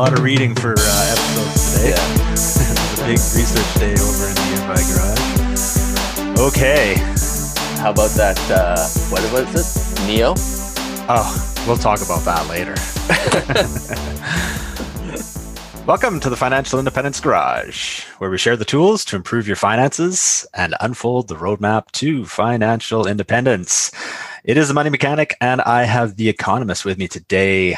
lot of reading for uh, episodes today. Yeah. it's a big research day over in the Nearby Garage. Okay. How about that? Uh, what was it? Neo? Oh, we'll talk about that later. Welcome to the Financial Independence Garage, where we share the tools to improve your finances and unfold the roadmap to financial independence. It is the Money Mechanic, and I have the economist with me today.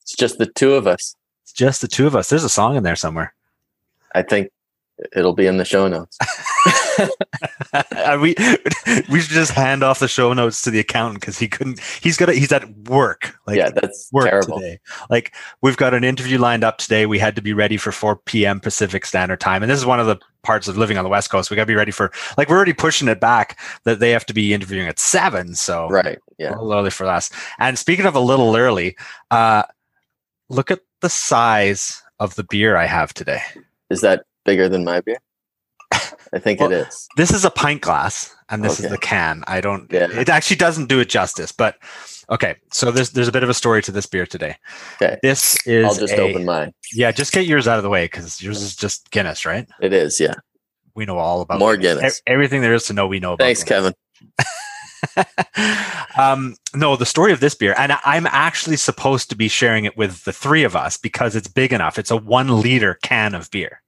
It's just the two of us. It's just the two of us. There's a song in there somewhere. I think it'll be in the show notes. we we should just hand off the show notes to the accountant because he couldn't. He's got. He's at work. Like yeah, that's work terrible. today. Like we've got an interview lined up today. We had to be ready for 4 p.m. Pacific Standard Time, and this is one of the parts of living on the West Coast. We got to be ready for. Like we're already pushing it back that they have to be interviewing at seven. So Right. Yeah. a little early for us. And speaking of a little early, uh, look at the size of the beer I have today. Is that bigger than my beer? I think Well, it is. This is a pint glass, and this is the can. I don't. Yeah. It actually doesn't do it justice, but okay. So there's there's a bit of a story to this beer today. Okay. This is. I'll just a- open mine. Yeah, just get yours out of the way because yours is just Guinness, right? It is. Yeah. We know all about More E- Guinness. everything there is to know, we know about. Thanks, Guinness. Kevin. um, no, the story of this beer, and I'm actually supposed to be sharing it with the three of us because it's big enough. It's a one liter can of beer.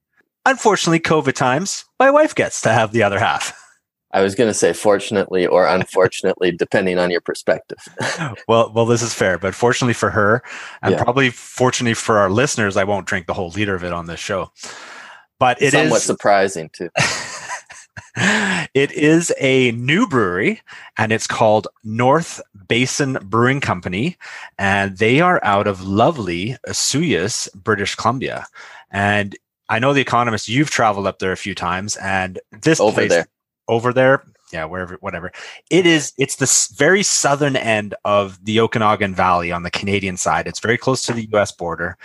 Unfortunately, COVID times, my wife gets to have the other half. I was going to say fortunately or unfortunately, depending on your perspective. Well, well, this is fair, but fortunately for her, and Yeah. probably fortunately for our listeners, I won't drink the whole liter of it on this show. But it is Somewhat surprising too. It is a new brewery and it's called North Basin Brewing Company and they are out of lovely Osoyoos, British Columbia. And I know the economist you've traveled up there a few times and this Over place there. over there yeah wherever whatever it is it's the very southern end of the okanagan valley on the canadian side it's very close to the us border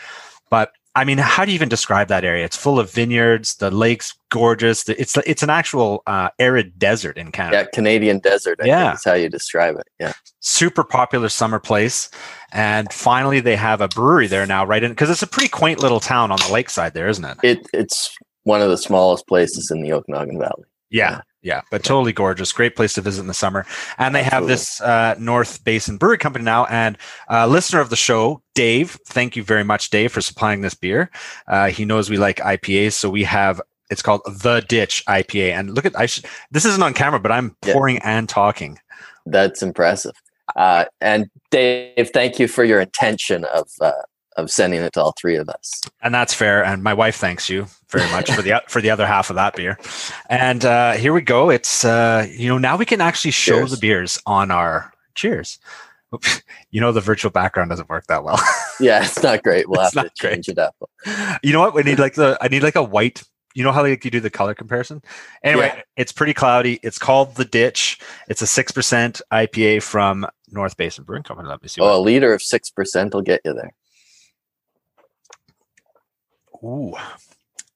but i mean how do you even describe that area it's full of vineyards the lake's gorgeous the- it's it's an actual uh, arid desert in canada Yeah, Canadian desert. I Yeah. think is how you describe it. Yeah. super popular summer place and finally they have a brewery there now right in because it's a pretty quaint little town on the lakeside there isn't it It it's one of the smallest places in the Okanagan Valley. Yeah, yeah, but totally gorgeous. Great place to visit in the summer. And they have Absolutely. this uh, North Basin Brewery Company now. And uh, listener of the show, Dave, thank you very much, Dave, for supplying this beer. Uh, he knows we like IPAs, so we have. It's called the Ditch IPA, and look at I should. This isn't on camera, but I'm Yeah. pouring and talking. That's impressive. Uh, and Dave, thank you for your intention of uh, of sending it to all three of us. and that's fair. And my wife thanks you very much for the for the other half of that beer. And uh, here we go. It's uh, you know now we can actually show Cheers. the beers on our cheers. You know the virtual background doesn't work that well. Yeah, it's not great. We'll It's have to great. change it up. you know what? We need like the I need like a white. You know how like you do the color comparison? Anyway, Yeah. it's pretty cloudy. It's called the Ditch. It's a six percent IPA from North Basin Brewing Company. Let me see. Oh, a liter of six percent will get you there. Ooh,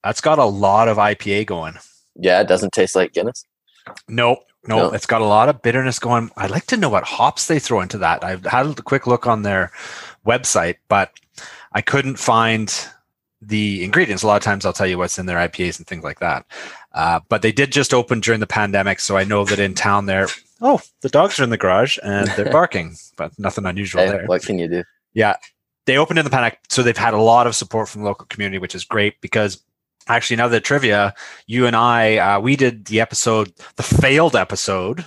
that's got a lot of IPA going. Yeah, it doesn't taste like Guinness. Nope. No, No. it's got a lot of bitterness going. I'd like to know what hops they throw into that. I've had a quick look on their website, but I couldn't find the ingredients. A lot of times I'll tell you what's in their IPAs and things like that. Uh, but they did just open during the pandemic, so I know that in town there, oh, the dogs are in the garage and they're barking, but nothing unusual Hey, there. what can you do? They opened in the panic, so they've had a lot of support from the local community, which is great because actually now the trivia, you and I, uh, we did the episode, the failed episode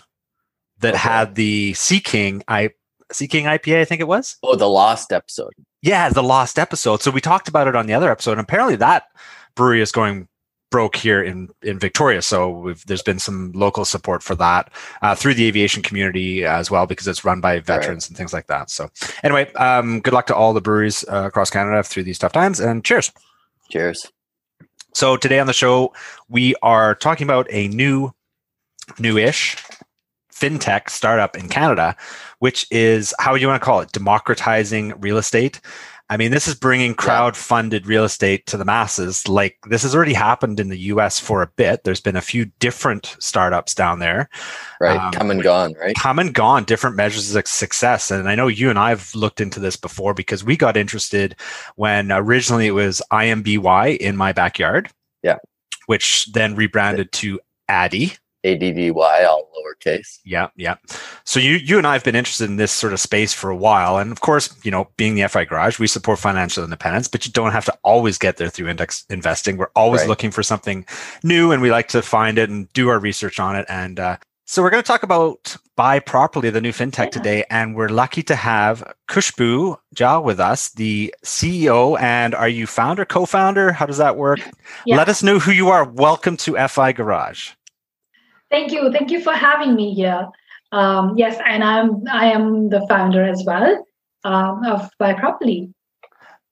that Okay. had the Sea King, I Sea King IPA, I think it was. Oh, the lost episode. Yeah, the lost episode. So we talked about it on the other episode. And apparently that brewery is going broke here in in Victoria. So we've, there's been some local support for that uh, through the aviation community as well because it's run by veterans and things like that. So anyway, um, good luck to all the breweries uh, across Canada through these tough times and cheers. Cheers. So today on the show we are talking about a new, newish fintech startup in Canada, which is how you want to call it, democratizing real estate. I mean, this is bringing crowd-funded real estate to the masses. Like this has already happened in the U.S. for a bit. There's been a few different startups down there, right? Um, come and gone, right? Come and gone. Different measures of success. And I know you and I have looked into this before because we got interested when originally it was IMBY in my backyard. Yeah. Which then rebranded to Addy. ADDY, all lowercase. Yeah, yeah. So you you and I have been interested in this sort of space for a while, and of course, you know, being the FI Garage, we support financial independence, but you don't have to always get there through index investing. We're always right. looking for something new, and we like to find it and do our research on it. And uh, so we're going to talk about Buy Properly, the new fintech yeah. today, and we're lucky to have Khushbu Jha with us, the CEO. And are you founder, co-founder? How does that work? Yeah. Let us know who you are. Welcome to FI Garage. Thank you. Thank you for having me here. Um, yes, and I'm I am the founder as well um, of Buy Properly.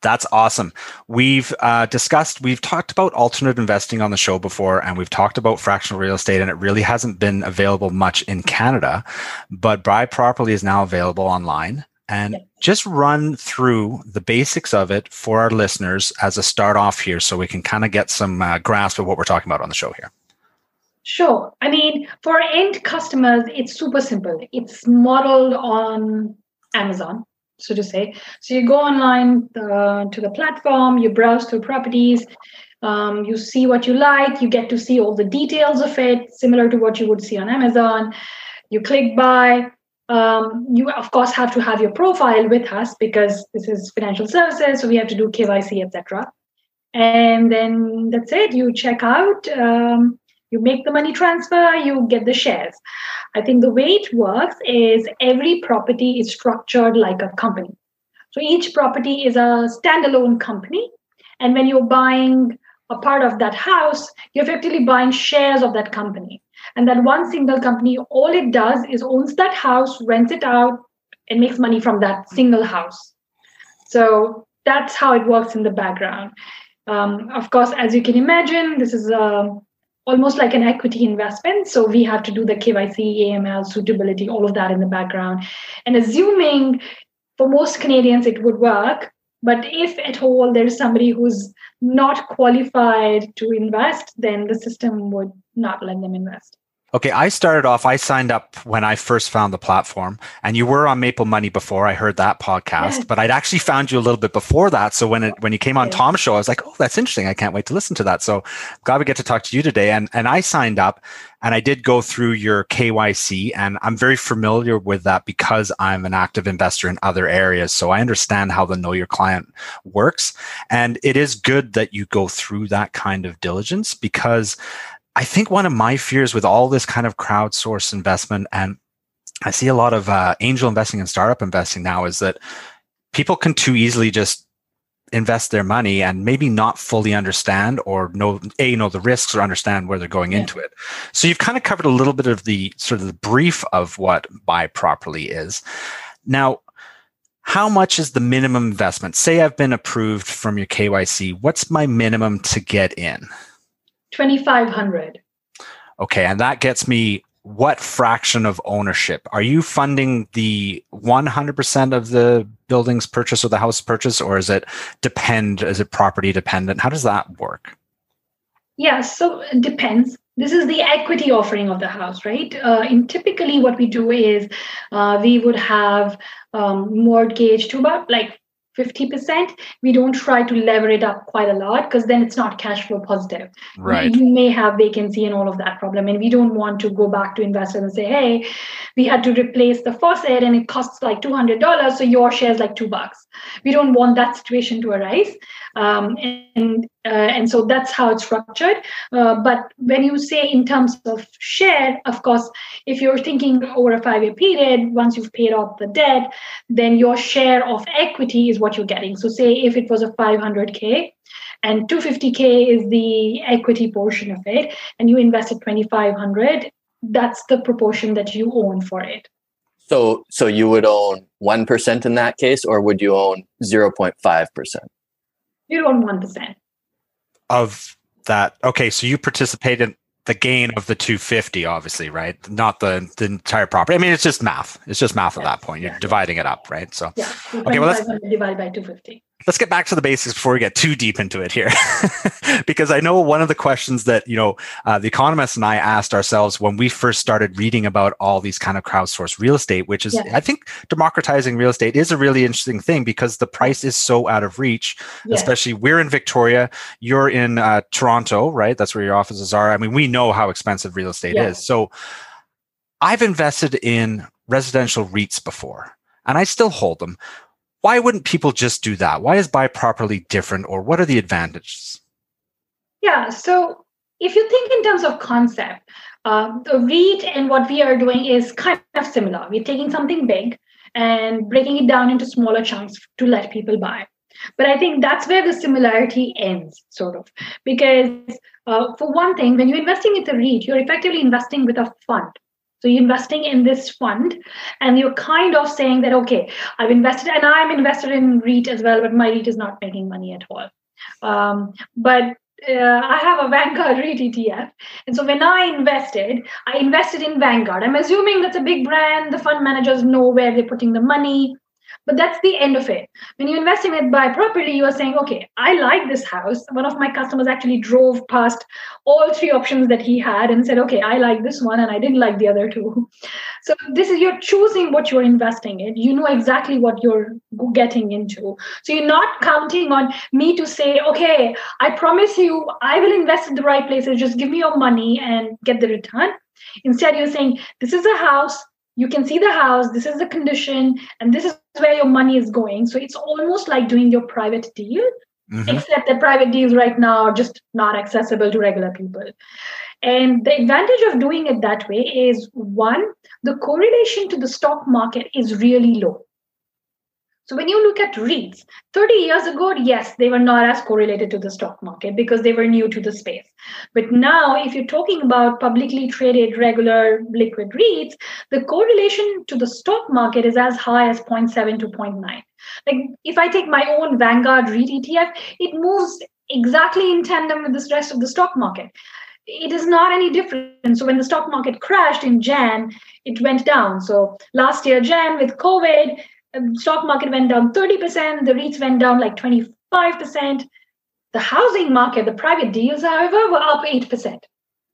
That's awesome. We've uh, discussed, we've talked about alternate investing on the show before, and we've talked about fractional real estate, and it really hasn't been available much in Canada. But Buy Properly is now available online. And just run through the basics of it for our listeners as a start off here so we can kind of get some uh, grasp of what we're talking about on the show here. Sure. I mean, for end customers, it's super simple. It's modeled on Amazon, so to say. So you go online uh, to the platform, you browse through properties, um, you see what you like, you get to see all the details of it, similar to what you would see on Amazon. You click buy. Um, you, of course, have to have your profile with us because this is financial services, so we have to do KYC, etc. And then that's it. You check out. Um, you make the money transfer, you get the shares. I think the way it works is every property is structured like a company. So each property is a standalone company. And when you're buying a part of that house, you're effectively buying shares of that company. And that one single company, all it does is owns that house, rents it out, and makes money from that single house. So that's how it works in the background. Um, of course, as you can imagine, this is a almost like an equity investment. So we have to do the KYC, AML, suitability, all of that in the background. And assuming for most Canadians it would work, but if at all there's somebody who's not qualified to invest, then the system would not let them invest. Okay, I started off, I signed up when I first found the platform, and you were on Maple Money before. I heard that podcast, but I'd actually found you a little bit before that. So when it when you came on. Tom's show, I was like, oh, that's interesting. I can't wait to listen to that. So glad we get to talk to you today. And and I signed up and I did go through your KYC, and I'm very familiar with that because I'm an active investor in other areas. So I understand how the know your client works. And it is good that you go through that kind of diligence because I think one of my fears with all this kind of crowdsource investment, and I see a lot of uh, angel investing and startup investing now, is that people can too easily just invest their money and maybe not fully understand or know a know the risks or understand where they're going yeah. into it. So you've kind of covered a little bit of the sort of the brief of what buy properly is. Now how much is the minimum investment? Say i've been approved from your kyc what's my minimum to get in 2500 okay and that gets me what fraction of ownership? Are you funding the 100% of the building's purchase or the house purchase or is it depend is it property dependent? How does that work? Yeah so it depends. This is the equity offering of the house right? Uh, in typically what we do is uh, we would have um, mortgage to about like 50% we don't try to lever it up quite a lot because then it's not cash flow positive. Right. you may have vacancy and all of that problem and we don't want to go back to investors and say hey we had to replace the faucet and it costs like $200 so your share is like two bucks. We don't want that situation to arise um, and uh, and so that's how it's structured. Uh, but when you say in terms of share, of course, if you're thinking over a five year period, once you've paid off the debt, then your share of equity is what you're getting. So, say if it was a 500K, and 250k is the equity portion of it and you invested 2500 that's the proportion that you own for it so so you would own 1% in that case or would you own 0.5% you own 1% of that okay so you participated in the gain of the 250 obviously right? Not the the entire property. I mean it's just math. It's just math at that point. You're dividing it up right? So Yeah. Okay, well, let's- divide by 250. Let's get back to the basics before we get too deep into it here because i know one of the questions that you know uh, the economists and i asked ourselves when we first started reading about all these kind of crowdsourced real estate which is Yeah. i think democratizing real estate is a really interesting thing because the price is so out of reach Yeah. especially we're in victoria you're in uh, toronto right that's where your offices are i mean we know how expensive real estate Yeah. is so i've invested in residential reits before and i still hold them why wouldn't people just do that why is buy properly different or what are the advantages Yeah. So if you think in terms of concept, uh, the REIT and what we are doing is kind of similar. We're taking something big and breaking it down into smaller chunks to let people buy. But I think that's where the similarity ends, sort of. Because, uh, for one thing, when you're investing in the REIT, you're effectively investing with a fund. So you're investing in this fund, and you're kind of saying that, okay, I've invested, and I'm invested in REIT as well, but my REIT is not making money at all. Um, but uh, I have a Vanguard REIT ETF. And so when I invested, I invested in Vanguard. I'm assuming that's a big brand. The fund managers know where they're putting the money. But that's the end of it. When you invest in it Buy Properly, you are saying, okay, I like this house. One of my customers actually drove past all three options that he had and said, okay, I like this one and I didn't like the other two. So this is you're choosing what you're investing in. You know exactly what you're getting into. So you're not counting on me to say, okay, I promise you, I will invest in the right places. Just give me your money and get the return. Instead, you're saying, this is a house. You can see the house. This is the condition, and this is where your money is going. So it's almost like doing your private deal, Mhm. except that private deals right now are just not accessible to regular people. And the advantage of doing it that way is one, the correlation to the stock market is really low. So when you look at REITs, 30 years ago, yes, they were not as correlated to the stock market because they were new to the space. But now, if you're talking about publicly traded, regular liquid REITs, the correlation to the stock market is as high as 0.7 to 0.9. Like if I take my own Vanguard REIT ETF, it moves exactly in tandem with the rest of the stock market. It is not any different. So when the stock market crashed in Jan, it went down. So last year, Jan with COVID, stock market went down 30%, the REITs went down like 25%. The housing market, the private deals, however, were up 8%.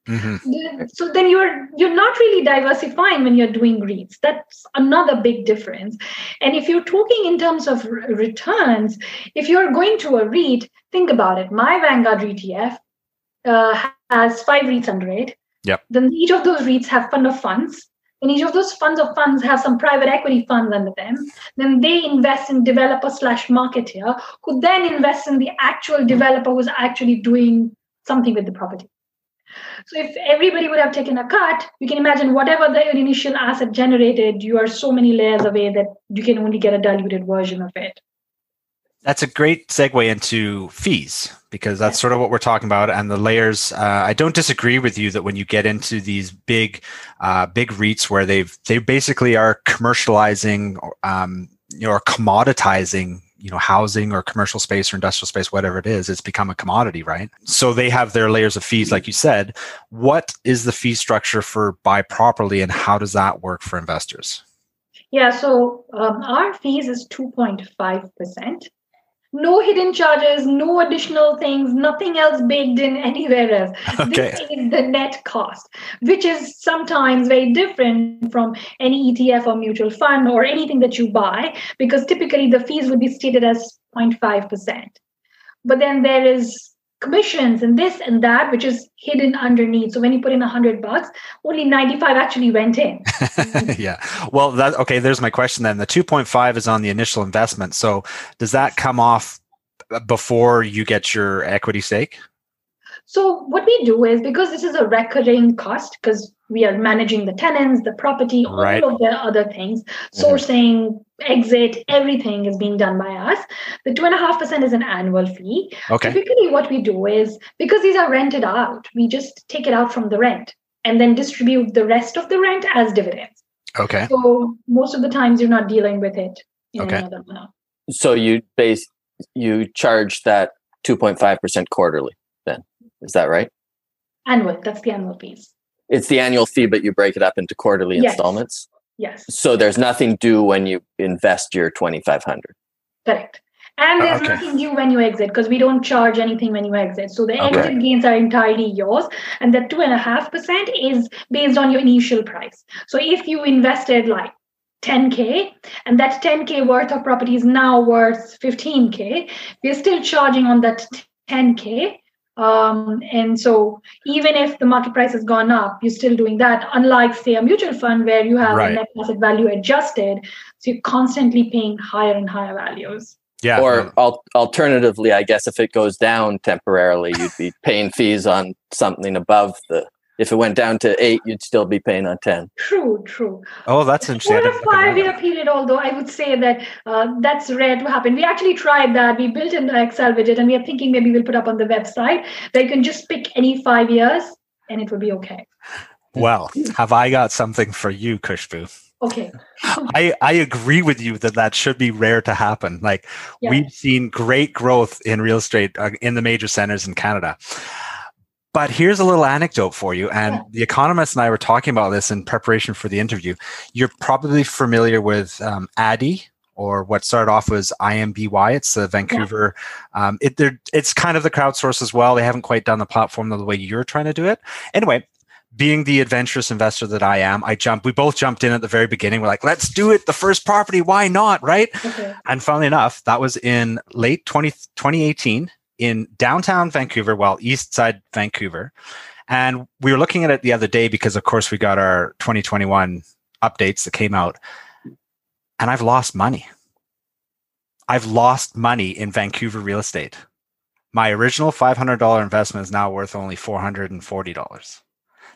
Mhm. So then you're you're not really diversifying when you're doing REITs. That's another big difference. And if you're talking in terms of r- returns, if you're going to a REIT, think about it. My Vanguard ETF uh, has five REITs under it. Yep. Then each of those REITs have fund of funds. And each of those funds of funds have some private equity funds under them. Then they invest in developer slash marketer, who then invests in the actual developer who's actually doing something with the property. So if everybody would have taken a cut, you can imagine whatever the initial asset generated, you are so many layers away that you can only get a diluted version of it. That's a great segue into fees because that's sort of what we're talking about. And the layers, uh, I don't disagree with you that when you get into these big, uh, big REITs where they've they basically are commercializing, um, you know, or commoditizing, you know, housing or commercial space or industrial space, whatever it is, it's become a commodity, right? So they have their layers of fees, like you said. What is the fee structure for buy properly, and how does that work for investors? Yeah, so um, our fees is 2.5%. No hidden charges, no additional things, nothing else baked in anywhere else. Okay. This is the net cost, which is sometimes very different from any ETF or mutual fund or anything that you buy, because typically the fees would be stated as 0.5%. But then there is commissions and this and that, which is hidden underneath. So when you put in a hundred bucks, only 95 actually went in. yeah. Well, that okay. There's my question then. The 2.5 is on the initial investment. So does that come off before you get your equity stake? So what we do is because this is a recurring cost, because we are managing the tenants, the property, all Right. of the other things, mm-hmm. sourcing, exit, everything is being done by us. The two and a half percent is an annual fee. Okay. Typically, what we do is because these are rented out, we just take it out from the rent and then distribute the rest of the rent as dividends. Okay. So most of the times you're not dealing with it in Okay. another. So you base you charge that 2.5% quarterly then. Is that right? Annual. That's the annual fees. It's the annual fee, but you break it up into quarterly Yes. installments. Yes, So there's nothing due when you invest your 2500 correct. And there's Okay. nothing due when you exit because we don't charge anything when you exit. So the Okay. exit gains are entirely yours, and the two and a half percent is based on your initial price. So if you invested like 10k and that 10k worth of property is now worth 15k, we're still charging on that 10k. Um, and so even if the market price has gone up, you're still doing that. Unlike say a mutual fund where you have Right. a net asset value adjusted, so you're constantly paying higher and higher values. Yeah. or al- alternatively, I guess if it goes down temporarily, you'd be paying fees on something above the. If it went down to eight, you'd still be paying on ten. True, true. oh, that's interesting. I For a didn't look five-year period, although I would say that uh, that's rare to happen. We actually tried that. We built an Excel widget, and we are thinking maybe we'll put up on the website where you can just pick any five years, and it will be okay. Well, have I got something for you, Khushbu? Okay. I, I agree with you that that should be rare to happen. Like Yeah. we've seen great growth in real estate uh, in the major centers in Canada. But here's a little anecdote for you. And Yeah. the economist and I were talking about this in preparation for the interview. You're probably familiar with um, or what started off as IMBY. It's the Vancouver. Um, it, it's kind of the crowdsource as well. They haven't quite done the platform the way you're trying to do it. Anyway, being the adventurous investor that I am, I jumped. We both jumped in at the very beginning. We're like, let's do it. The first property. Why not? Right. Okay. And funnily enough, that was in late 20, 2018 in downtown Vancouver, well, east side Vancouver. And we were looking at it the other day because, of course, we got our 2021 updates that came out. And I've lost money. I've lost money in Vancouver real estate. My original $500 investment is now worth only $440.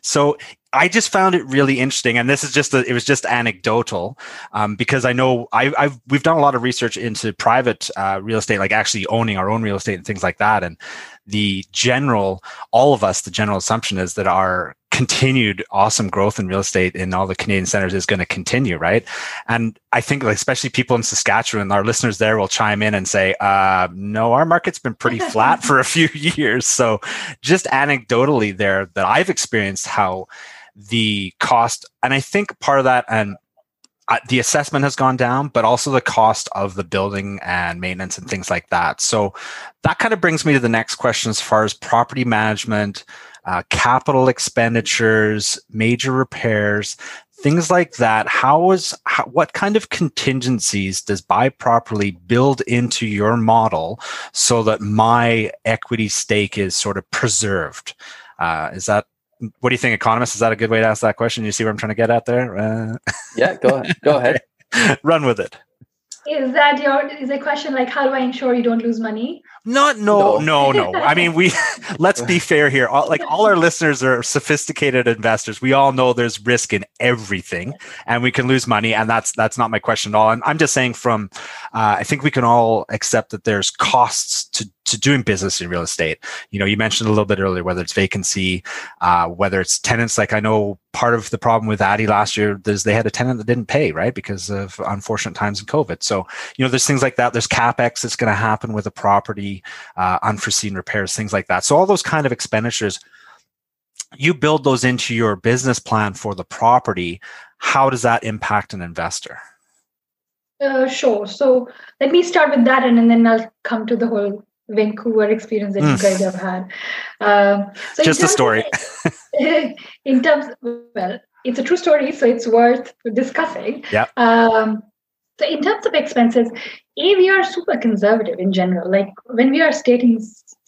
So I just found it really interesting, and this is just a, it was just anecdotal um, because I know I, I've we've done a lot of research into private uh, real estate, like actually owning our own real estate and things like that. And the general, all of us, the general assumption is that our continued awesome growth in real estate in all the Canadian centers is going to continue, right? And I think, like, especially people in Saskatchewan, our listeners there will chime in and say, uh, "No, our market's been pretty flat for a few years." So, just anecdotally, there that I've experienced how the cost, and I think part of that, and uh, the assessment has gone down, but also the cost of the building and maintenance and things like that. So that kind of brings me to the next question as far as property management, uh, capital expenditures, major repairs, things like that. How is how, what kind of contingencies does buy properly build into your model so that my equity stake is sort of preserved? Uh, is that what do you think, economist? Is that a good way to ask that question? You see where I'm trying to get at there? Uh, Yeah, go ahead. Go ahead. run with it. Is that your is a question like how do I ensure you don't lose money? Not no No. no no. I mean we let's be fair here. All, like all our listeners are sophisticated investors. We all know there's risk in everything, and we can lose money. And that's that's not my question at all. And I'm just saying from uh, I think we can all accept that there's costs to to doing business in real estate. You know, you mentioned a little bit earlier whether it's vacancy, uh, whether it's tenants. Like I know part of the problem with Addy last year is they had a tenant that didn't pay right because of unfortunate times in COVID. So you know, there's things like that. There's capex that's going to happen with a property, uh, unforeseen repairs, things like that. So all those kind of expenditures, you build those into your business plan for the property. How does that impact an investor? Uh, sure. So let me start with that, and, and then I'll come to the whole Vancouver experience that you Mm. guys have had. Um, so Just a terms of- story. in terms, well, it's a true story, so it's worth discussing. Yeah. Um, so in terms of expenses, A, we are super conservative in general. Like when we are stating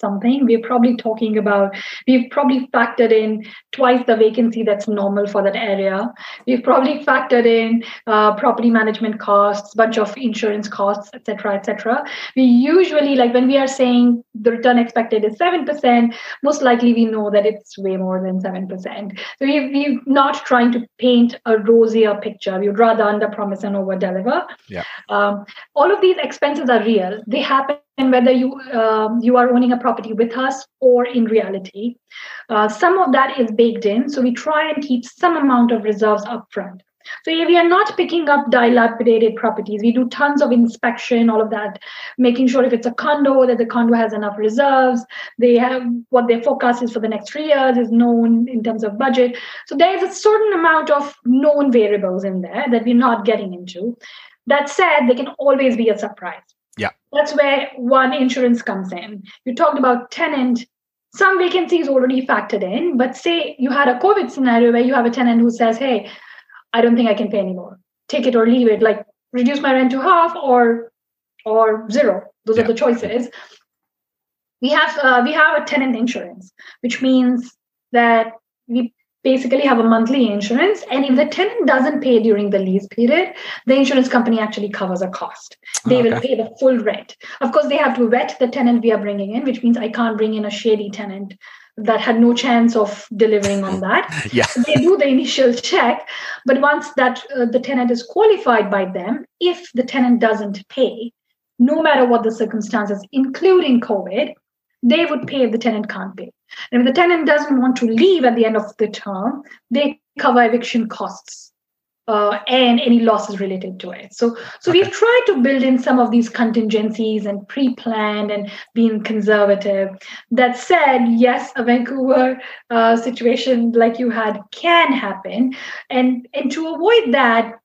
something, we're probably talking about, we've probably factored in twice the vacancy that's normal for that area. We've probably factored in uh, property management costs, bunch of insurance costs, etc., etc. We usually, like when we are saying the return expected is 7%, most likely we know that it's way more than 7%. So we, we're not trying to paint a rosier picture. We would rather under promise and over deliver. Yeah. Um, all of these expenses are real. They happen whether you um, you are owning a property with us or in reality. Uh, some of that is baked in, so we try and keep some amount of reserves upfront. So we are not picking up dilapidated properties. We do tons of inspection, all of that, making sure if it's a condo that the condo has enough reserves. They have what their forecast is for the next three years is known in terms of budget. So there's a certain amount of known variables in there that we're not getting into. That said, there can always be a surprise. Yeah. That's where one insurance comes in. You talked about tenant some vacancies already factored in, but say you had a COVID scenario where you have a tenant who says, Hey, I don't think I can pay anymore. Take it or leave it. Like reduce my rent to half or or zero. Those yeah. are the choices. We have uh, we have a tenant insurance, which means that we basically have a monthly insurance and if the tenant doesn't pay during the lease period the insurance company actually covers a cost they okay. will pay the full rent of course they have to vet the tenant we are bringing in which means i can't bring in a shady tenant that had no chance of delivering on that. yeah. they do the initial check, but once that uh, the tenant is qualified by them, if the tenant doesn't pay, no matter what the circumstances, including COVID, they would pay if the tenant can't pay. And if the tenant doesn't want to leave at the end of the term, they cover eviction costs uh, and any losses related to it. So, so okay. we've tried to build in some of these contingencies and pre-planned and being conservative. That said, yes, a Vancouver uh, situation like you had can happen, and and to avoid that,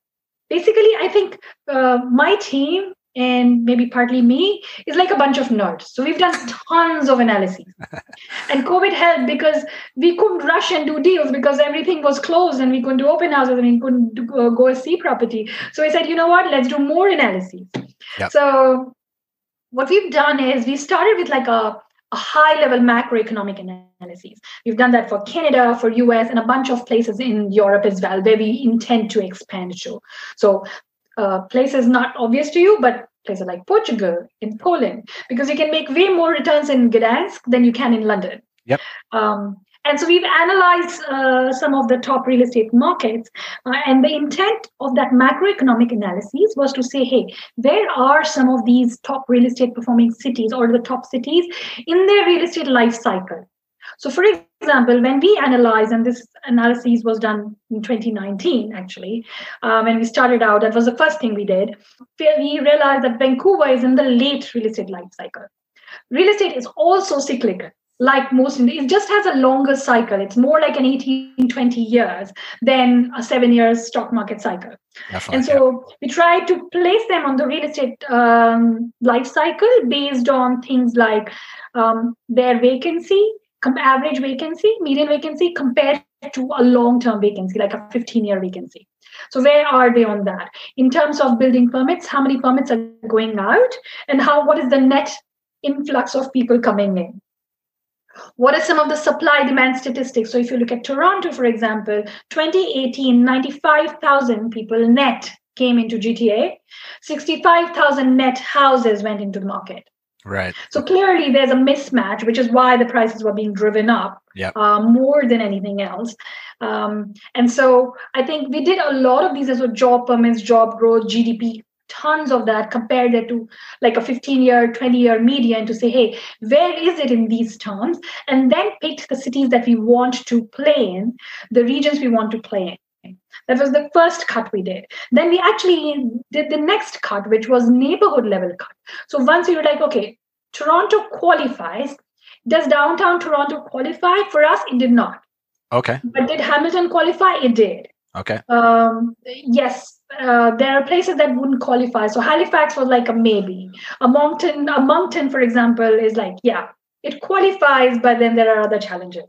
basically, I think uh, my team and maybe partly me is like a bunch of nerds. So we've done tons of analyses. and COVID helped because we couldn't rush and do deals because everything was closed and we couldn't do open houses and we couldn't do, uh, go see property. So we said, you know what, let's do more analyses. Yep. So what we've done is we started with like a, a high level macroeconomic analysis. We've done that for Canada, for US, and a bunch of places in Europe as well, where we intend to expand to. So uh, places not obvious to you, but places like Portugal, in Poland, because you can make way more returns in Gdansk than you can in London. Yep. Um, and so we've analyzed uh, some of the top real estate markets. Uh, and the intent of that macroeconomic analysis was to say, hey, where are some of these top real estate performing cities or the top cities in their real estate life cycle? So, for example, when we analyze, and this analysis was done in 2019, actually, uh, when we started out, that was the first thing we did. We realized that Vancouver is in the late real estate life cycle. Real estate is also cyclical like most it just has a longer cycle it's more like an 18 20 years than a seven years stock market cycle Definitely, and so yeah. we try to place them on the real estate um, life cycle based on things like um, their vacancy average vacancy, median vacancy compared to a long-term vacancy, like a 15-year vacancy. So where are they on that? In terms of building permits, how many permits are going out and how what is the net influx of people coming in? What are some of the supply demand statistics? So if you look at Toronto, for example, 2018, 95,000 people net came into GTA, 65,000 net houses went into the market. Right. So clearly there's a mismatch, which is why the prices were being driven up yep. uh, more than anything else. Um, and so I think we did a lot of these as well job permits, job growth, GDP, tons of that, compared that to like a 15 year, 20 year median to say, hey, where is it in these terms? And then picked the cities that we want to play in, the regions we want to play in. That was the first cut we did. Then we actually did the next cut, which was neighborhood level cut. So once we were like, okay, Toronto qualifies. Does downtown Toronto qualify? For us, it did not. Okay. But did Hamilton qualify? It did. Okay. Um, yes, uh, there are places that wouldn't qualify. So Halifax was like a maybe. A Moncton, a Moncton, for example, is like yeah, it qualifies, but then there are other challenges.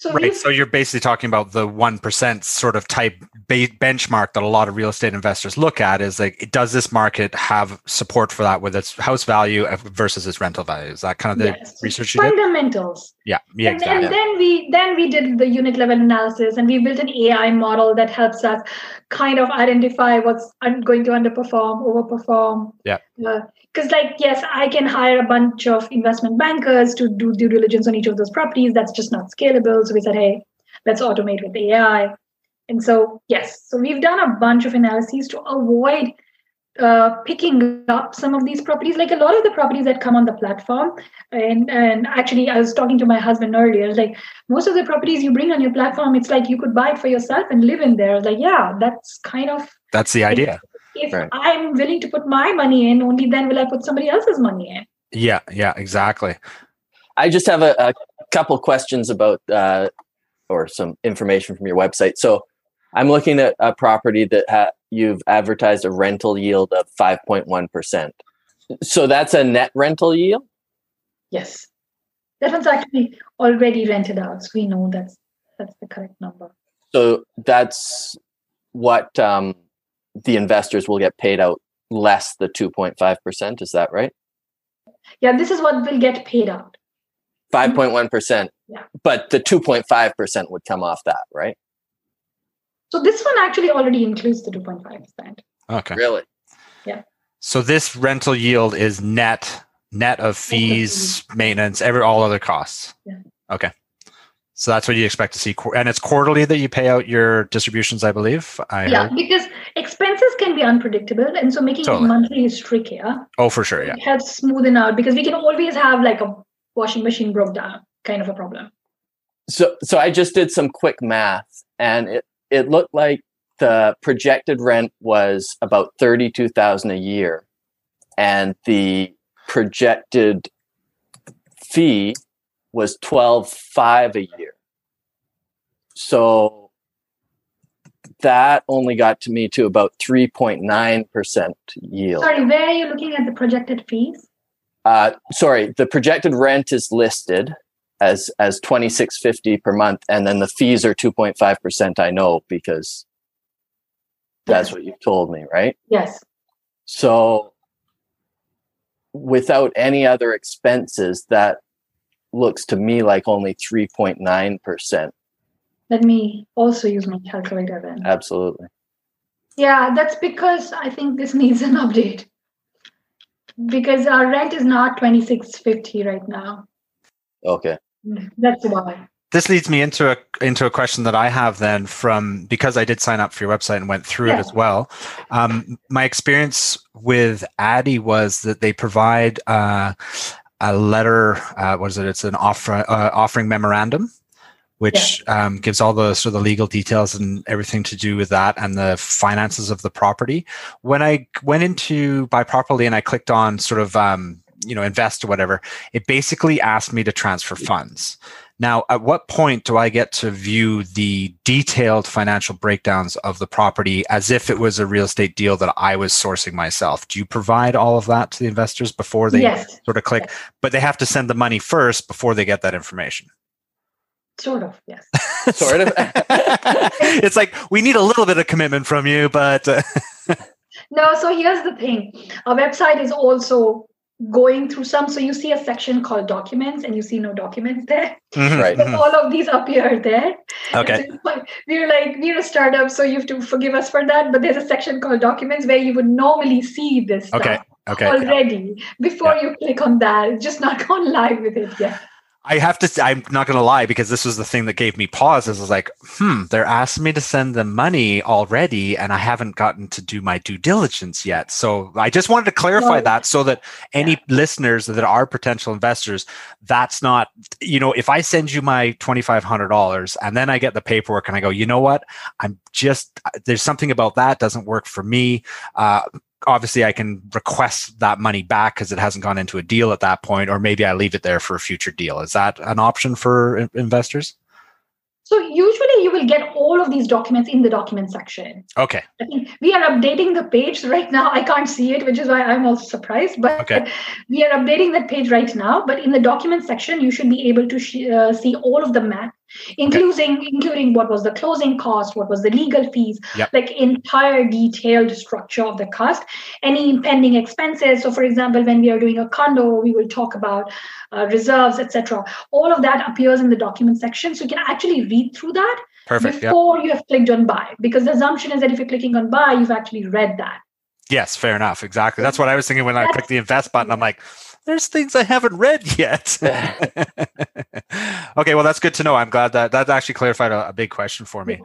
So right. So you're basically talking about the one percent sort of type ba- benchmark that a lot of real estate investors look at is like, does this market have support for that with its house value versus its rental value? Is that kind of the yes. research you fundamentals? Did? Yeah. Yeah. And, exactly. and then we then we did the unit level analysis and we built an AI model that helps us kind of identify what's going to underperform, overperform. Yeah. Uh, because like yes i can hire a bunch of investment bankers to do due diligence on each of those properties that's just not scalable so we said hey let's automate with ai and so yes so we've done a bunch of analyses to avoid uh, picking up some of these properties. Like a lot of the properties that come on the platform, and and actually, I was talking to my husband earlier. Like most of the properties you bring on your platform, it's like you could buy it for yourself and live in there. Like yeah, that's kind of That's the idea. If Right. I'm willing to put my money in, only then will I put somebody else's money in. Yeah, yeah, exactly. I just have a, a couple questions about uh, or some information from your website. So I'm looking at a property that ha- you've advertised a rental yield of 5.1%. So that's a net rental yield? Yes, that one's actually already rented out, so we know that's that's the correct number. So that's what um, the investors will get paid out less the 2.5%. Is that right? Yeah, this is what will get paid out. 5.1%. Yeah. But the 2.5% would come off that, right? So this one actually already includes the 2.5%. Okay. Really? Yeah. So this rental yield is net net of fees, maintenance, every all other costs. Yeah. Okay. So that's what you expect to see, and it's quarterly that you pay out your distributions, I believe. I yeah, heard. because expenses can be unpredictable, and so making Totally. it monthly is trickier. Oh, for sure. Yeah. It helps smoothen out because we can always have like a washing machine broke down kind of a problem. So so I just did some quick math and it it looked like the projected rent was about 32,000 a year and the projected fee was 12.5 a year. So that only got to me to about 3.9% yield. Sorry, where are you looking at the projected fees? Uh, sorry, the projected rent is listed as as twenty six fifty per month, and then the fees are two point five percent. I know because that's what you've told me, right? Yes. So without any other expenses, that looks to me like only three point nine percent. Let me also use my calculator then. Absolutely. Yeah, that's because I think this needs an update. Because our rent is not twenty six fifty right now. Okay. That's why. This leads me into a into a question that I have then from because I did sign up for your website and went through it as well. Um, my experience with Addy was that they provide uh, a letter. Uh, what is it? It's an offer uh, offering memorandum, which um, gives all the sort of the legal details and everything to do with that and the finances of the property. When I went into buy properly and I clicked on sort of um, you know invest or whatever, it basically asked me to transfer funds. Now, at what point do I get to view the detailed financial breakdowns of the property as if it was a real estate deal that I was sourcing myself? Do you provide all of that to the investors before they yes, sort of click? But they have to send the money first before they get that information. Sort of. Yes. Sort of. it's like we need a little bit of commitment from you, but uh, No, so here's the thing. Our website is also going through some. So you see a section called documents, and you see no documents there. Mhm, Right. But mhm. all of these appear there. Okay. So we're like we're a startup, so you have to forgive us for that. But there's a section called documents where you would normally see this stuff Okay. Okay. already before you click on that. It's just not gone live with it yet. I have to. say- I'm not going to lie because this was the thing that gave me pause. Is was like, hmm, they're asking me to send them money already, and I haven't gotten to do my due diligence yet. So I just wanted to clarify Well, that so that any listeners that are potential investors, that's not, you know, if I send you my twenty five hundred dollars and then I get the paperwork and I go, you know what, I'm just there's something about that doesn't work for me. Uh, obviously I can request that money back because it hasn't gone into a deal at that point, or maybe I leave it there for a future deal. Is that an option for in- investors? So usually you will get all of these documents in the document section. Okay. I think we are updating the page right now. I can't see it, which is why I'm also surprised. But Okay. we are updating that page right now. But in the document section, you should be able to sh- uh, see all of the math, including including what was the closing cost, what was the legal fees, Yep. like entire detailed structure of the cost, any pending expenses. So, for example, when we are doing a condo, we will talk about uh, reserves, etc. All of that appears in the document section, so you can actually read through that Perfect. Before you have clicked on buy because the assumption is that if you're clicking on buy you've actually read that Yes. Fair enough. Exactly. That's what I was thinking when I clicked the invest button. I'm like, there's things I haven't read yet. okay. Well, that's good to know. I'm glad that that actually clarified a, a big question for me.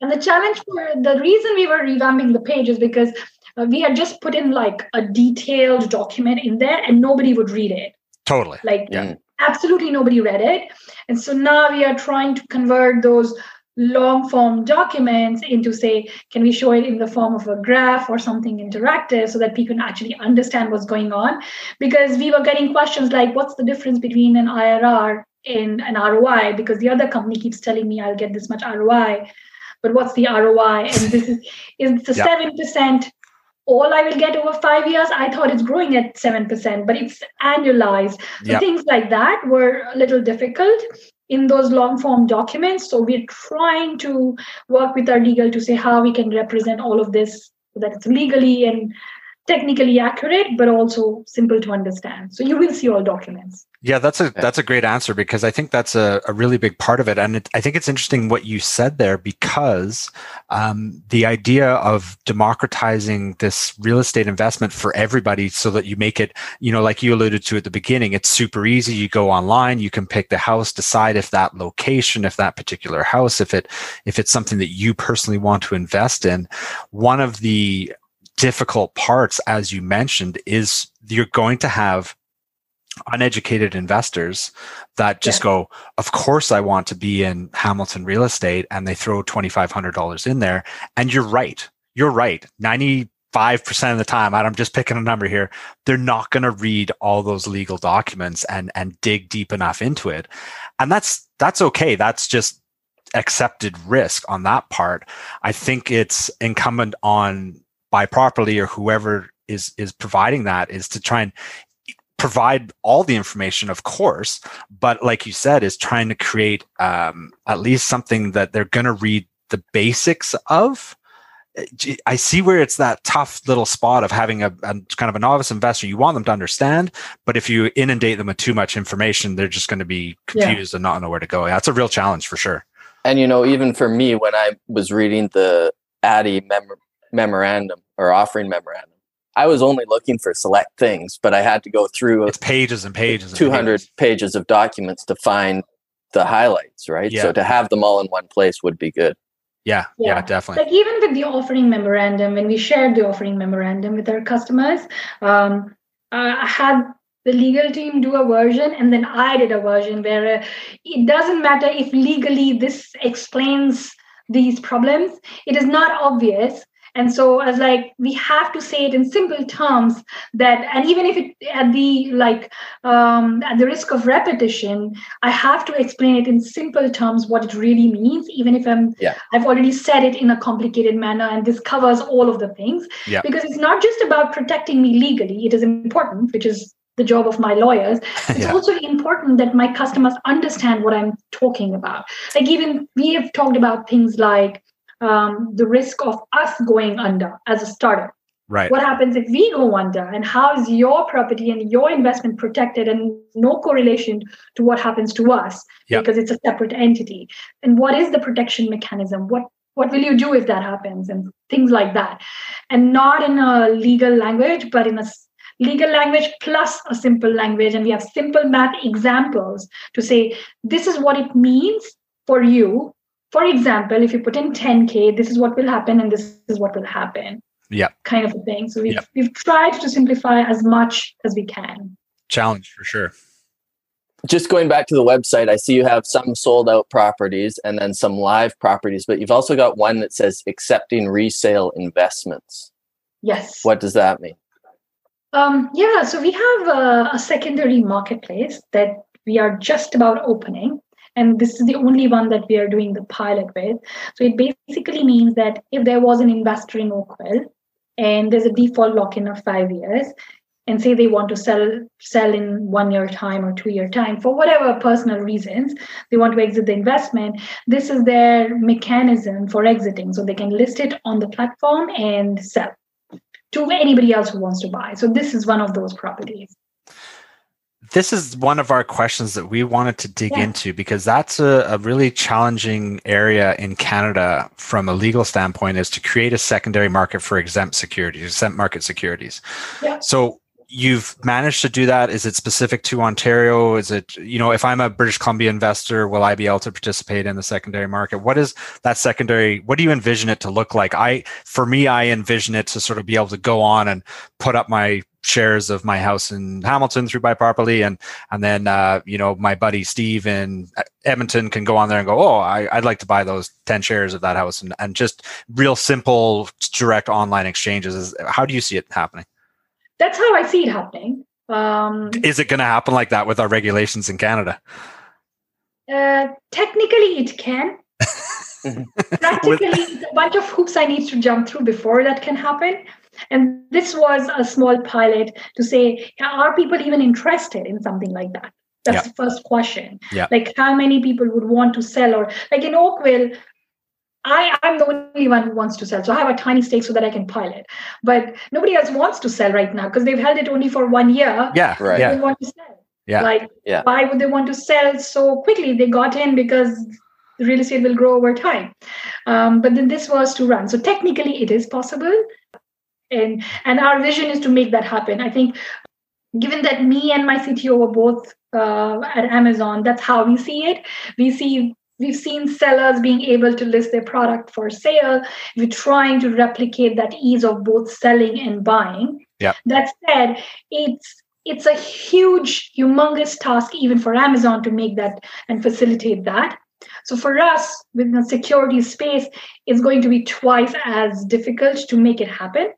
and the challenge for the reason we were revamping the page is because uh, we had just put in like a detailed document in there and nobody would read it Totally. like Yeah. absolutely nobody read it and so now we are trying to convert those long form documents into say can we show it in the form of a graph or something interactive so that people can actually understand what's going on because we were getting questions like what's the difference between an irr and an roi because the other company keeps telling me i'll get this much roi but what's the roi and this is is the Yeah. 7% all I will get over five years. I thought it's growing at 7%, but it's annualized. So Yeah. things like that were a little difficult in those long form documents. So we're trying to work with our legal to say how we can represent all of this so that it's legally and technically accurate, but also simple to understand. So you will see all documents. Yeah, that's a that's a great answer because I think that's a, a really big part of it, and it, I think it's interesting what you said there because um, the idea of democratizing this real estate investment for everybody, so that you make it, you know, like you alluded to at the beginning, it's super easy. You go online, you can pick the house, decide if that location, if that particular house, if it if it's something that you personally want to invest in. One of the difficult parts, as you mentioned, is you're going to have uneducated investors that just Yeah. go, of course I want to be in Hamilton real estate and they throw $2,500 in there. And you're right. You're right. 95% of the time, and I'm just picking a number here, they're not going to read all those legal documents and, and dig deep enough into it. And that's, that's okay. That's just accepted risk on that part. I think it's incumbent on Buy Properly or whoever is, is providing that is to try and provide all the information, of course, but like you said, is trying to create um, at least something that they're going to read the basics of. I see where it's that tough little spot of having a, a kind of a novice investor. You want them to understand, but if you inundate them with too much information, they're just going to be Yeah. confused and not know where to go. That's a real challenge for sure. And you know, even for me, when I was reading the Addy mem- memorandum or offering memorandum, I was only looking for select things, but I had to go through It's pages and pages. 200 pages. pages of documents to find the highlights, right? Yeah. So to have them all in one place would be good. Yeah, yeah, Yeah. definitely. like even with the offering memorandum when we shared the offering memorandum with our customers um, i had the legal team do a version and then i did a version where uh, it doesn't matter if legally this explains these problems it is not obvious and so I was like, we have to say it in simple terms that, and even if it at the like um, at the risk of repetition, I have to explain it in simple terms what it really means, even if I'm Yeah. I've already said it in a complicated manner, and this covers all of the things. Yeah. Because it's not just about protecting me legally; it is important, which is the job of my lawyers. It's Yeah. also important that my customers understand what I'm talking about. Like even we have talked about things like um, the risk of us going under as a startup. Right. What happens if we go under, and how is your property and your investment protected, and no correlation to what happens to us Yeah. because it's a separate entity? And what is the protection mechanism? What what will you do if that happens? And things like that, and not in a legal language, but in a legal language plus a simple language, and we have simple math examples to say this is what it means for you. For example, if you put in 10k, this is what will happen, and this is what will happen Yeah. kind of a thing. So we've, Yep. we've tried to simplify as much as we can. Challenge for sure. Just going back to the website, I see you have some sold out properties and then some live properties, but you've also got one that says accepting resale investments. Yes. What does that mean? Um, yeah, so we have a, a secondary marketplace that we are just about opening. And this is the only one that we are doing the pilot with. So it basically means that if there was an investor in Oakville and there's a default lock-in of five years, and say they want to sell sell in one year time or two year time for whatever personal reasons they want to exit the investment this is their mechanism for exiting. So they can list it on the platform and sell to anybody else who wants to buy. So this is one of those properties this is one of our questions that we wanted to dig Yeah. into because that's a, a really challenging area in Canada from a legal standpoint is to create a secondary market for exempt securities, exempt market securities. Yeah. So you've managed to do that? Is it specific to Ontario? Is it, you know, if I'm a British Columbia investor, will I be able to participate in the secondary market? What is that secondary? What do you envision it to look like? I, for me, I envision it to sort of be able to go on and put up my shares of my house in Hamilton through Buy Properly, and and then uh, you know my buddy Steve in Edmonton can go on there and go, oh, I, would like to buy those ten shares of that house, and and just real simple direct online exchanges. Is, how do you see it happening? that's how I see it happening. Um, Is it going to happen like that with our regulations in Canada? Uh, technically, it can. Practically, it's a bunch of hoops I need to jump through before that can happen. And this was a small pilot to say, are people even interested in something like that? That's the first question. Yeah. Like, how many people would want to sell? Or, like in Oakville, I, I'm the only one who wants to sell. So I have a tiny stake so that I can pilot. But nobody else wants to sell right now because they've held it only for one year. Yeah. Right. Yeah. They want to sell. Yeah. Like, Yeah. why would they want to sell so quickly? They got in because the real estate will grow over time. Um, but then this was to run. So technically, it is possible. And and our vision is to make that happen. I think, given that me and my CTO were both uh, at Amazon, that's how we see it. We see we've seen sellers being able to list their product for sale we're trying to replicate that ease of both selling and buying Yeah. that said it's it's a huge humongous task even for amazon to make that and facilitate that so for us within the security space it's going to be twice as difficult to make it happen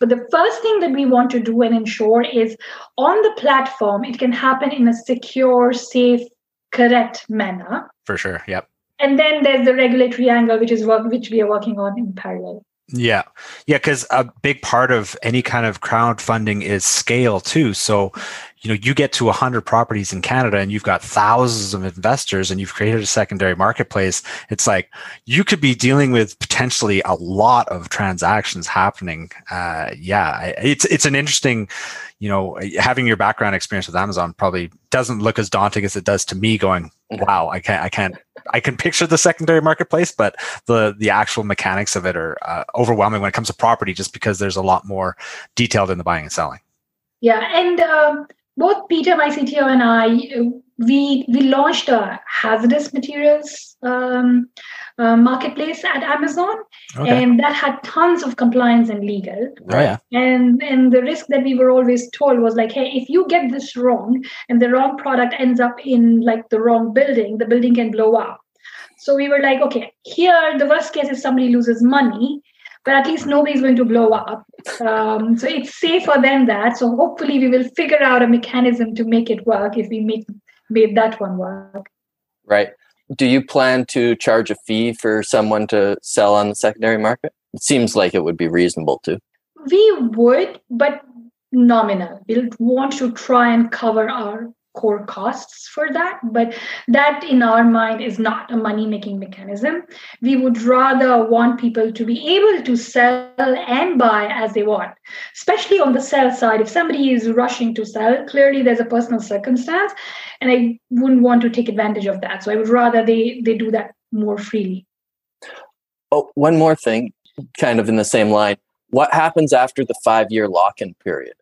but the first thing that we want to do and ensure is on the platform it can happen in a secure safe correct manner For sure. Yep. and then there's the regulatory angle which is work which we are working on in parallel Yeah. Yeah. Because a big part of any kind of crowdfunding is scale too. So, you know, you get to 100 properties in Canada and you've got thousands of investors and you've created a secondary marketplace. It's like you could be dealing with potentially a lot of transactions happening. Uh, yeah. It's, it's an interesting, you know, having your background experience with Amazon probably doesn't look as daunting as it does to me going, wow, I can't, I can't, I can picture the secondary marketplace, but the, the actual mechanics of it are uh, overwhelming when it comes to property, just because there's a lot more detailed in the buying and selling. yeah and um, both peter my cto and i we we launched a hazardous materials um, uh, marketplace at amazon. And that had tons of compliance and legal. Oh, yeah. and and the risk that we were always told was like hey if you get this wrong and the wrong product ends up in like the wrong building the building can blow up. So we were like okay here the worst case is somebody loses money but at least nobody's going to blow up um, so it's safer than that so hopefully we will figure out a mechanism to make it work if we make made that one work Right. Do you plan to charge a fee for someone to sell on the secondary market? It seems like it would be reasonable to. we would but nominal we'll want to try and cover our core costs for that but that in our mind is not a money making mechanism we would rather want people to be able to sell and buy as they want especially on the sell side if somebody is rushing to sell clearly there's a personal circumstance and i wouldn't want to take advantage of that so i would rather they they do that more freely Oh, one more thing, kind of in the same line. What happens after the five year lock in period?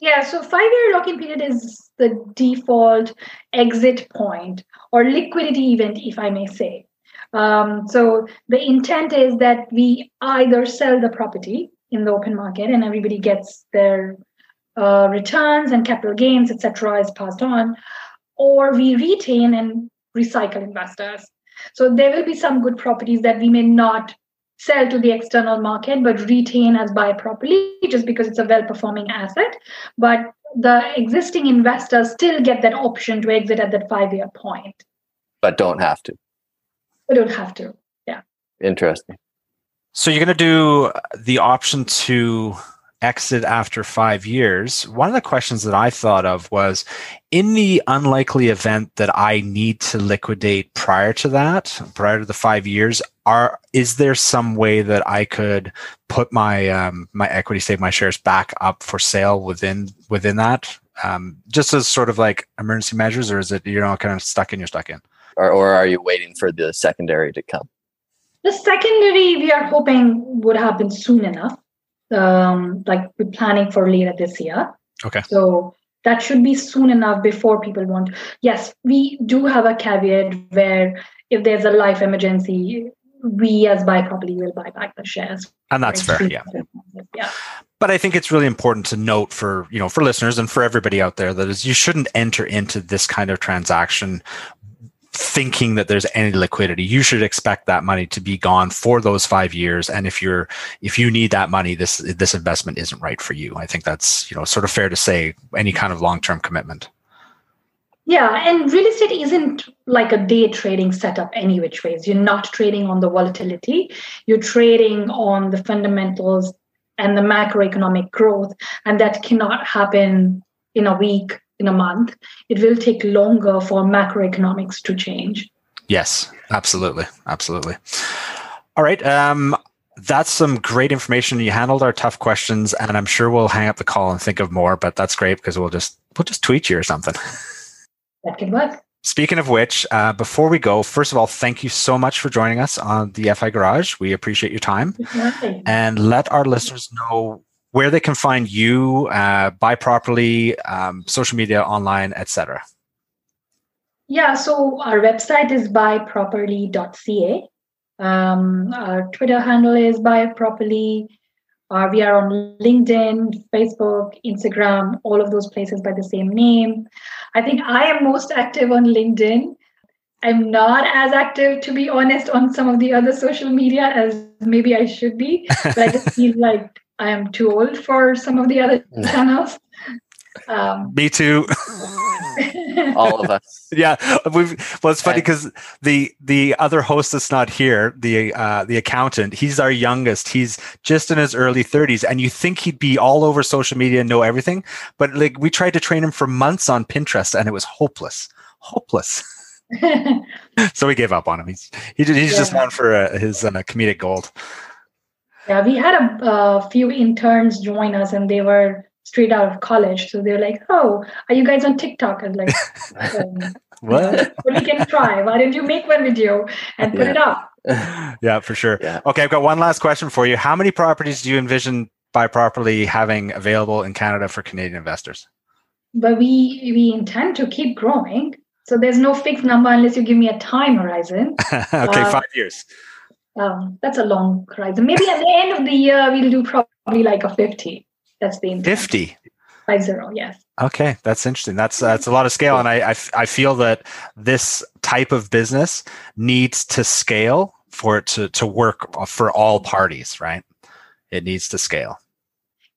Yeah, so five year lock in period is the default exit point or liquidity event, if I may say. Um, so the intent is that we either sell the property in the open market and everybody gets their uh, returns and capital gains, etc., is passed on, or we retain and recycle investors. So there will be some good properties that we may not sell to the external market but retain as buy properly just because it's a well performing asset but the existing investors still get that option to exit at that five year point But don't have to. we don't have to Yeah. Interesting. So you're going to do the option to exit after five years. One of the questions that I thought of was in the unlikely event that I need to liquidate prior to that, prior to the five years, are is there some way that I could put my um, my equity stake, my shares back up for sale within within that? Um, just as sort of like emergency measures, or is it you're not kind of stuck in, you're stuck in? Or, or are you waiting for the secondary to come? the secondary we are hoping would happen soon enough um, like we're planning for later this year. Okay. So that should be soon enough before people want. Yes, we do have a caveat where if there's a life emergency, we as buy properly will buy back the shares. And that's fair, yeah. Yeah. But I think it's really important to note for you know for listeners and for everybody out there that is you shouldn't enter into this kind of transaction thinking that there's any liquidity. You should expect that money to be gone for those five years. And if you're if you need that money this this investment isn't right for you. I think that's you know sort of fair to say any kind of long-term commitment. Yeah and real estate isn't like a day trading setup any which ways. You're not trading on the volatility. You're trading on the fundamentals and the macroeconomic growth and that cannot happen in a week in a month. It will take longer for macroeconomics to change. Yes, absolutely. Absolutely. All right. Um, that's some great information. You handled our tough questions, and I'm sure we'll hang up the call and think of more. But that's great because we'll just we'll just tweet you or something. That can work. Speaking of which, uh, before we go, first of all, thank you so much for joining us on the FI Garage. We appreciate your time, and let our listeners know where they can find you, uh, buy properly, um, social media, online, etc. Yeah, so our website is buyproperly.ca. Um, our Twitter handle is buyproperly. Uh, we are on LinkedIn, Facebook, Instagram, all of those places by the same name. I think I am most active on LinkedIn. I'm not as active, to be honest, on some of the other social media as maybe I should be. But I just feel like I am too old for some of the other channels. Um, Me too. all of us. Yeah, we've. Well, it's funny because the the other host that's not here, the uh, the accountant, he's our youngest. He's just in his early thirties, and you think he'd be all over social media and know everything, but like we tried to train him for months on Pinterest, and it was hopeless, hopeless. so we gave up on him. He's he he's yeah. just on for uh, his uh, comedic gold. Yeah, we had a, a few interns join us, and they were straight out of college. So they're like, "Oh, are you guys on TikTok?" And like, um, what? well, we can try. Why don't you make one video and put yeah. it up? yeah, for sure. Yeah. Okay, I've got one last question for you. How many properties do you envision Buy Properly having available in Canada for Canadian investors? But we we intend to keep growing. So there's no fixed number unless you give me a time horizon. okay, uh, five years um, that's a long horizon. Maybe at the end of the year, we'll do probably like a 50. That's the intent. 50. Five zero, yes. Okay, that's interesting. That's that's a lot of scale, and I, I I feel that this type of business needs to scale for it to to work for all parties, right? It needs to scale.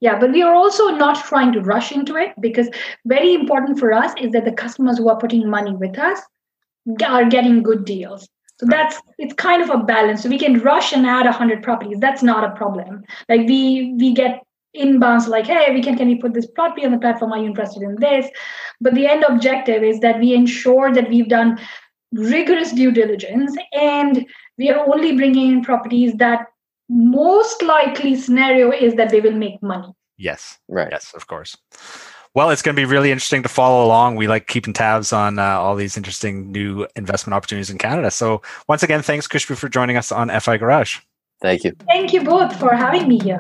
Yeah, but we are also not trying to rush into it because very important for us is that the customers who are putting money with us are getting good deals. So that's it's kind of a balance. So we can rush and add 100 properties. That's not a problem. Like we we get inbounds like, hey, we can can we put this property on the platform? Are you interested in this? But the end objective is that we ensure that we've done rigorous due diligence and we are only bringing in properties that most likely scenario is that they will make money. Yes. Right. Yes, of course. Well, it's going to be really interesting to follow along. We like keeping tabs on uh, all these interesting new investment opportunities in Canada. So, once again, thanks, Khushbu, for joining us on FI Garage. Thank you. Thank you both for having me here.